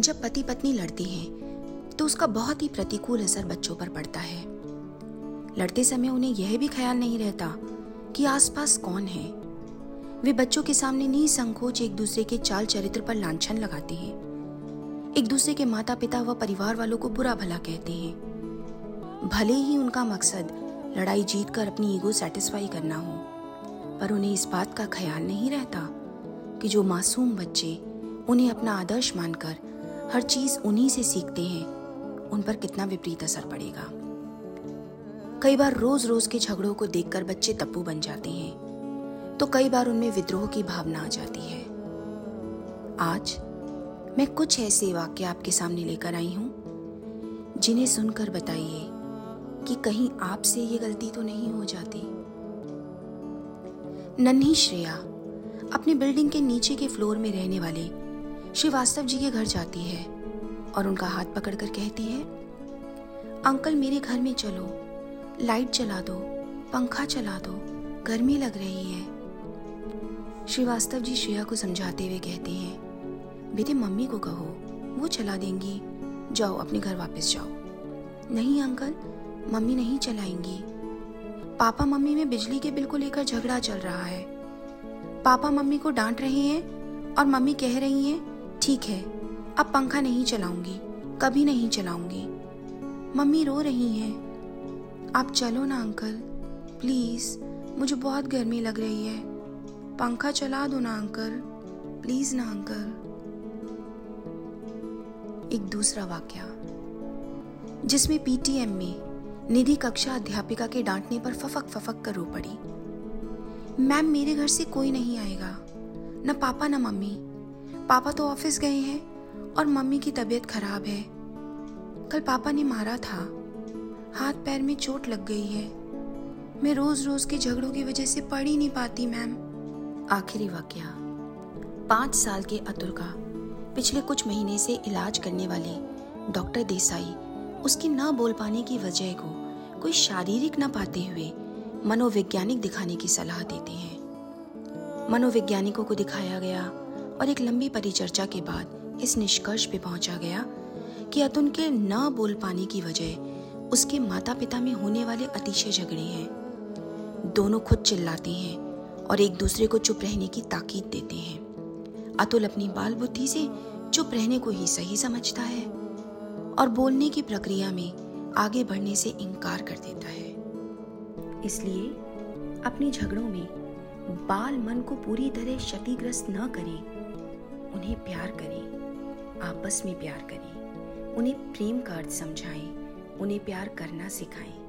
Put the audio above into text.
जब पति पत्नी लड़ती हैं तो उसका बहुत ही प्रतिकूल असर बच्चों पर पड़ता है। लड़ते समय उन्हें यह भी ख्याल नहीं रहता कि आसपास कौन है। वे बच्चों के सामने निसंकोच एक दूसरे के चाल चरित्र पर लांछन लगाते हैं। एक दूसरे के माता पिता व परिवार वालों को बुरा भला कहते हैं। भले ही उनका मकसद लड़ाई जीत कर अपनी ईगो सेटिस्फाई करना हो, पर उन्हें इस बात का ख्याल नहीं रहता कि जो मासूम बच्चे उन्हें अपना आदर्श मानकर हर चीज़ उन्हीं से सीखते हैं। उन पर कितना विपरीत असर पड़ेगा। कई बार रोज रोज के झगड़ों को देखकर बच्चे तप्पू बन जाते हैं। तो कई बार उनमें विद्रोह की भावना आ जाती है। आज मैं कुछ ऐसे वाक्य आपके सामने लेकर आई हूँ, जिन्हें सुनकर बताइए कि कहीं आपसे ये गलती तो नहीं हो जाती। नन्ही श्रेया, अपने बिल्डिंग के नीचे के फ्लोर में रहने वाले श्रीवास्तव जी के घर जाती है और उनका हाथ पकड़कर कहती है, अंकल, मेरे घर में चलो। लाइट चला दो, पंखा चला दो। गर्मी लग रही है। श्रीवास्तव जी श्रेया को समझाते हुए कहते हैं, बेटे, मम्मी को कहो, वो चला देंगी। जाओ, अपने घर वापस जाओ। नहीं अंकल, मम्मी नहीं चलाएँगी। पापा मम्मी में बिजली के बिल को लेकर झगड़ा चल रहा है। पापा मम्मी को डांट रहे हैं और मम्मी कह रही हैं ठीक है, अब पंखा नहीं चलाऊँगी, कभी नहीं चलाऊँगी। मम्मी रो रही हैं। आप चलो ना, अंकल। प्लीज़, मुझे बहुत गर्मी लग रही है। पंखा चला दो ना, अंकल। प्लीज़ ना, अंकल। एक दूसरा वाक्य। जिसमें पीटीएम में निधि कक्षा अध्यापिका के डांटने पर फफक फफक कर रो पड़ी। मैम, मेरे घर से कोई नहीं आएगा। न पापा, न मम्मी। पापा तो ऑफ़िस गए हैं और मम्मी की तबीयत खराब है। कल पापा ने मारा था। हाथ पैर में चोट लग गई है। मैं रोज रोज के झगड़ों की वजह से पढ़ ही नहीं पाती, मैम। आखिरी वाक्य। पाँच साल के अतुल का पिछले कुछ महीने से इलाज करने वाले डॉक्टर देसाई उसकी न बोल पाने की वजह को कोई शारीरिक न पाते हुए मनोवैज्ञानिक दिखाने की सलाह देते हैं। मनोवैज्ञानिकों को दिखाया गया और एक लंबी परिचर्चा के बाद इस निष्कर्ष पे पहुँचा गया कि अतुल के न बोल पाने की वजह उसके माता पिता में होने वाले अतिशय झगड़े हैं। दोनों खुद चिल्लाते हैं और एक दूसरे को चुप रहने की ताकीद देते हैं। अतुल अपनी बाल बुद्धि से चुप रहने को ही सही समझता है और बोलने की प्रक्रिया में आगे बढ़ने से इनकार कर देता है। इसलिए अपने झगड़ों में बाल मन को पूरी तरह क्षतिग्रस्त न करें। उन्हें प्यार करें, आपस में प्यार करें, उन्हें प्रेम का अर्थ समझाएँ, उन्हें प्यार करना सिखाएँ।